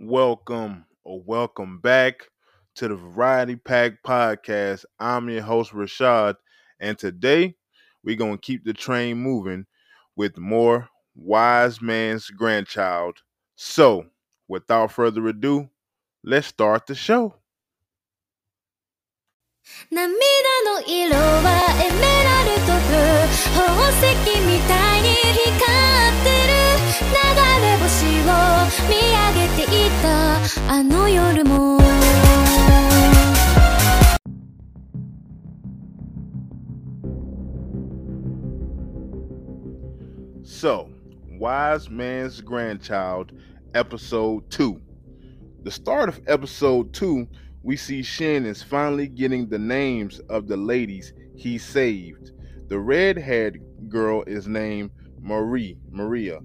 welcome, or welcome back to the Variety Pack Podcast. I'm your host, Rashad, and today we're going to keep the train moving with more Wise Man's Grandchild. So, without further ado, let's start the show. 涙の色はエメラルドブルー宝石みたいに光ってる流 れ星を見上げていたあの夜も So, Wise Man's Grandchild, Episode 2. The start of Episode 2, we see Shin is finally getting the names of the ladies he saved. The red haired girl is named Marie, Maria.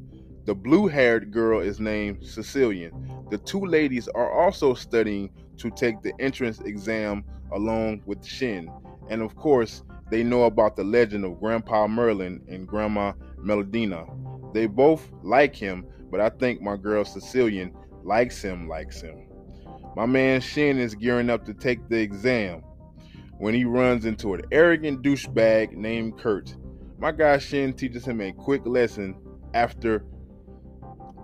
The blue haired girl is named Cecilian. The two ladies are also studying to take the entrance exam along with Shin. And of course, they know about the legend of Grandpa Merlin and Grandma Melodina. They both like him, but I think my girl Cecilian likes him, likes him. My man Shin is gearing up to take the exam when he runs into an arrogant douchebag named Kurt. My guy Shin teaches him a quick lesson after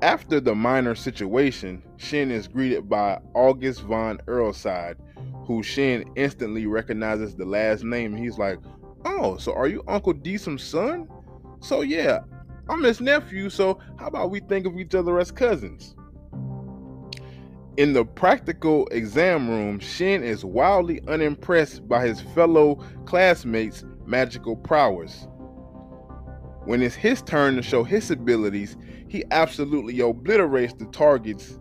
after the minor situation, Shin is greeted by August von Earlshide, who Shin instantly recognizes the last name. He's like, Oh, so are you Uncle Diseum's son? So yeah, I'm his nephew, so how about we think of each other as cousins? In the practical exam room, Shin is wildly unimpressed by his fellow classmates' magical prowess. When it's his turn to show his abilities, he absolutely obliterates the targets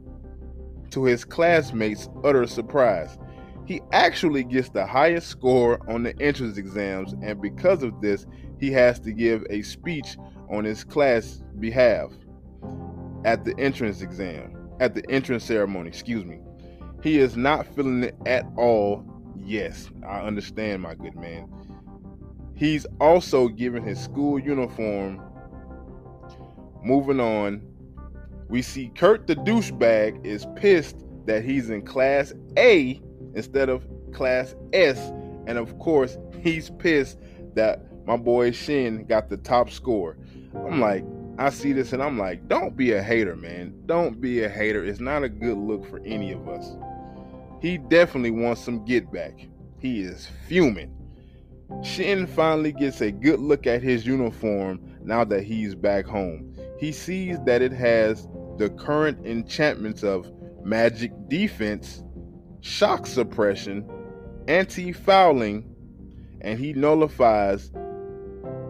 to his classmates' utter surprise. He actually gets the highest score on the entrance exams, and because of this, he has to give a speech on his class behalf at the entrance exam, at the entrance ceremony, excuse me. He is not feeling it at all. Yes, I understand, my good man. He's also given his school uniform. Moving on, we see Kurt the douchebag is pissed that he's in class A instead of class S. And of course, he's pissed that my boy Shin got the top score. I'm like, I see this and I'm like, don't be a hater, man. Don't be a hater. It's not a good look for any of us. He definitely wants some get back. He is fuming. Shin finally gets a good look at his uniform now that he's back home. He sees that it has the current enchantments of magic defense, shock suppression, anti fouling, and he nullifies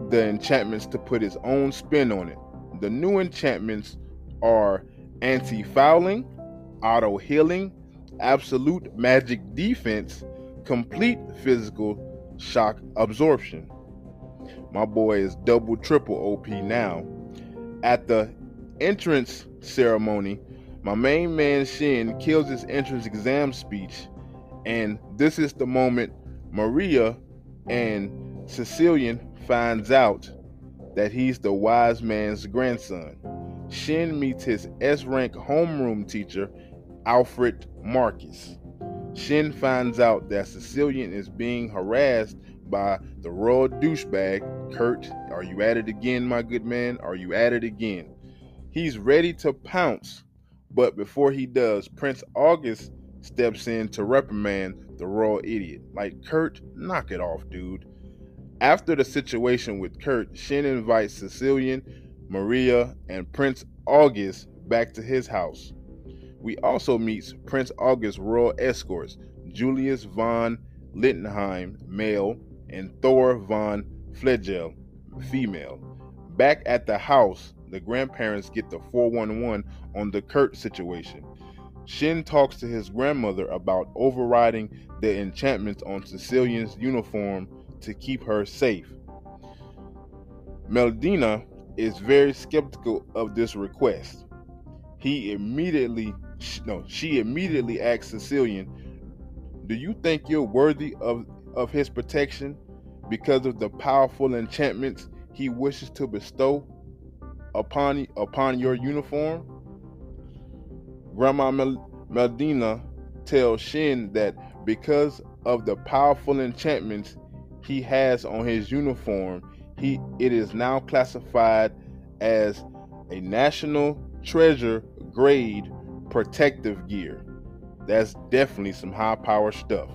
the enchantments to put his own spin on it. The new enchantments are anti fouling, auto healing, absolute magic defense, complete physical shock absorption. My boy is double triple OP now. At the entrance ceremony, my main man Shin kills his entrance exam speech, and this is the moment Maria and Cecilian finds out that he's the wise man's grandson. Shin meets his S rank homeroom teacher, Alfred Marcus. Shin finds out that Cecilian is being harassed by the royal douchebag, Kurt. Are you at it again, my good man? Are you at it again? He's ready to pounce, but before he does, Prince August steps in to reprimand the royal idiot. Like, Kurt, knock it off, dude. After the situation with Kurt, Shin invites Cecilian, Maria, and Prince August back to his house. We also meet Prince August's royal escorts, Julius von Littenheim, male, and Thor von Flegel, female. Back at the house, the grandparents get the 411 on the Kurt situation. Shin talks to his grandmother about overriding the enchantments on Cecilian's uniform to keep her safe. Meldina is very skeptical of this request. He immediately, no, she immediately asks Cecilian, "Do you think you're worthy of of his protection because of the powerful enchantments he wishes to bestow upon upon your uniform?" Grandma Mel- tells Shin that because of the powerful enchantments he has on his uniform, he it is now classified as a national treasure grade protective gear. That's definitely some high power stuff.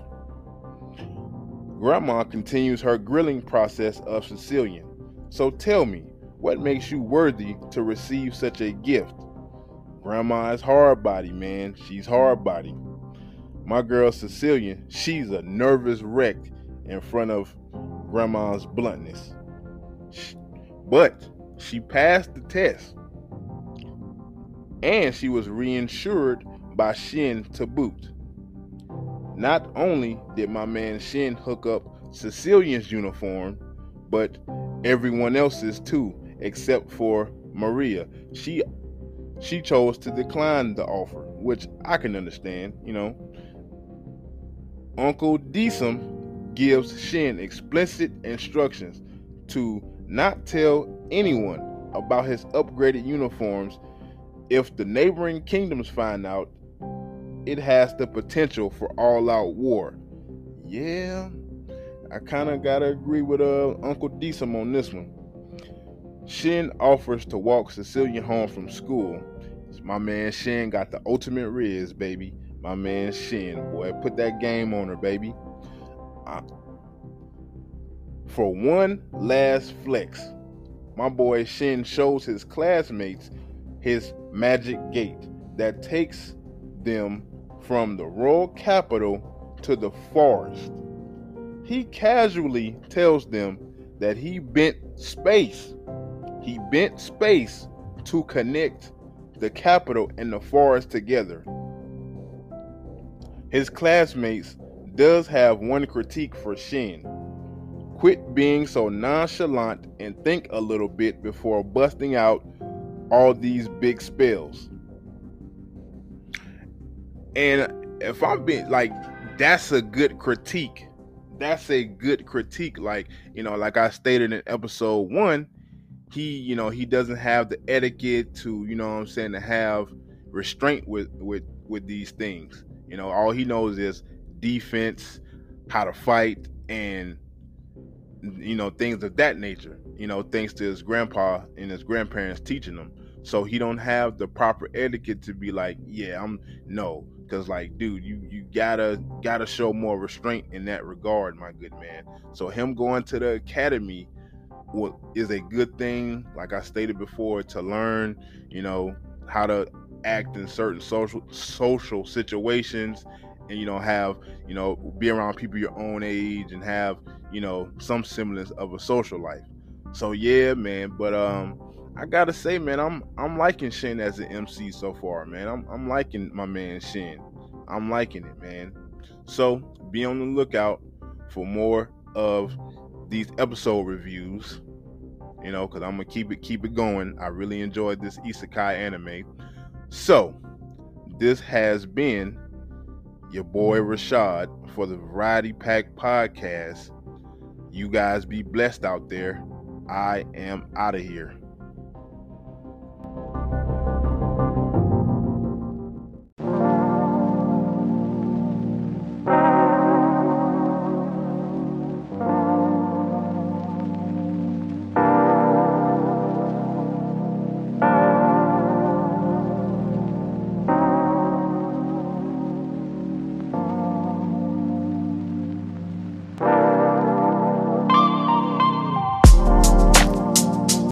Grandma continues her grilling process of Sicilian. So tell me, what makes you worthy to receive such a gift? Grandma is hard body, man. She's hard body. My girl Sicilian, she's a nervous wreck in front of grandma's bluntness. But she passed the test. And she was reinsured by Shin to boot. Not only did my man Shin hook up Sicilian's uniform, but everyone else's too, except for Maria. She she chose to decline the offer, which I can understand, you know. Uncle Diseum gives Shin explicit instructions to not tell anyone about his upgraded uniforms. If the neighboring kingdoms find out, it has the potential for all out war. Yeah, I kind of gotta agree with uh, Uncle Diseum on this one. Shin offers to walk Cecilia home from school. My man Shin got the ultimate riz, baby. My man Shin, boy, put that game on her, baby. Uh, for one last flex, my boy Shin shows his classmates his magic gate that takes them from the royal capital to the forest. He casually tells them that he bent space he bent space to connect the capital and the forest together. His classmates does have one critique for Shin. Quit being so nonchalant and think a little bit before busting out all these big spells. And if I'm being like, that's a good critique. That's a good critique. Like, you know, like I stated in episode one, he you know he doesn't have the etiquette to you know what i'm saying to have restraint with with with these things you know all he knows is defense how to fight and you know things of that nature you know thanks to his grandpa and his grandparents teaching him. So he don't have the proper etiquette to be like yeah i'm no because like dude you you gotta gotta show more restraint in that regard my good man. So him going to the academy is a good thing, like I stated before, to learn, you know, how to act in certain social social situations and you know have you know be around people your own age and have you know some semblance of a social life so yeah man but um i gotta say man i'm i'm liking shin as an mc so far man i'm, I'm liking my man shin i'm liking it man so be on the lookout for more of these episode reviews. You know, because I'm gonna keep it keep it going. I really enjoyed this isekai anime. So, this has been your boy Rashad for the Variety Pack Podcast. You guys be blessed out there. I am out of here.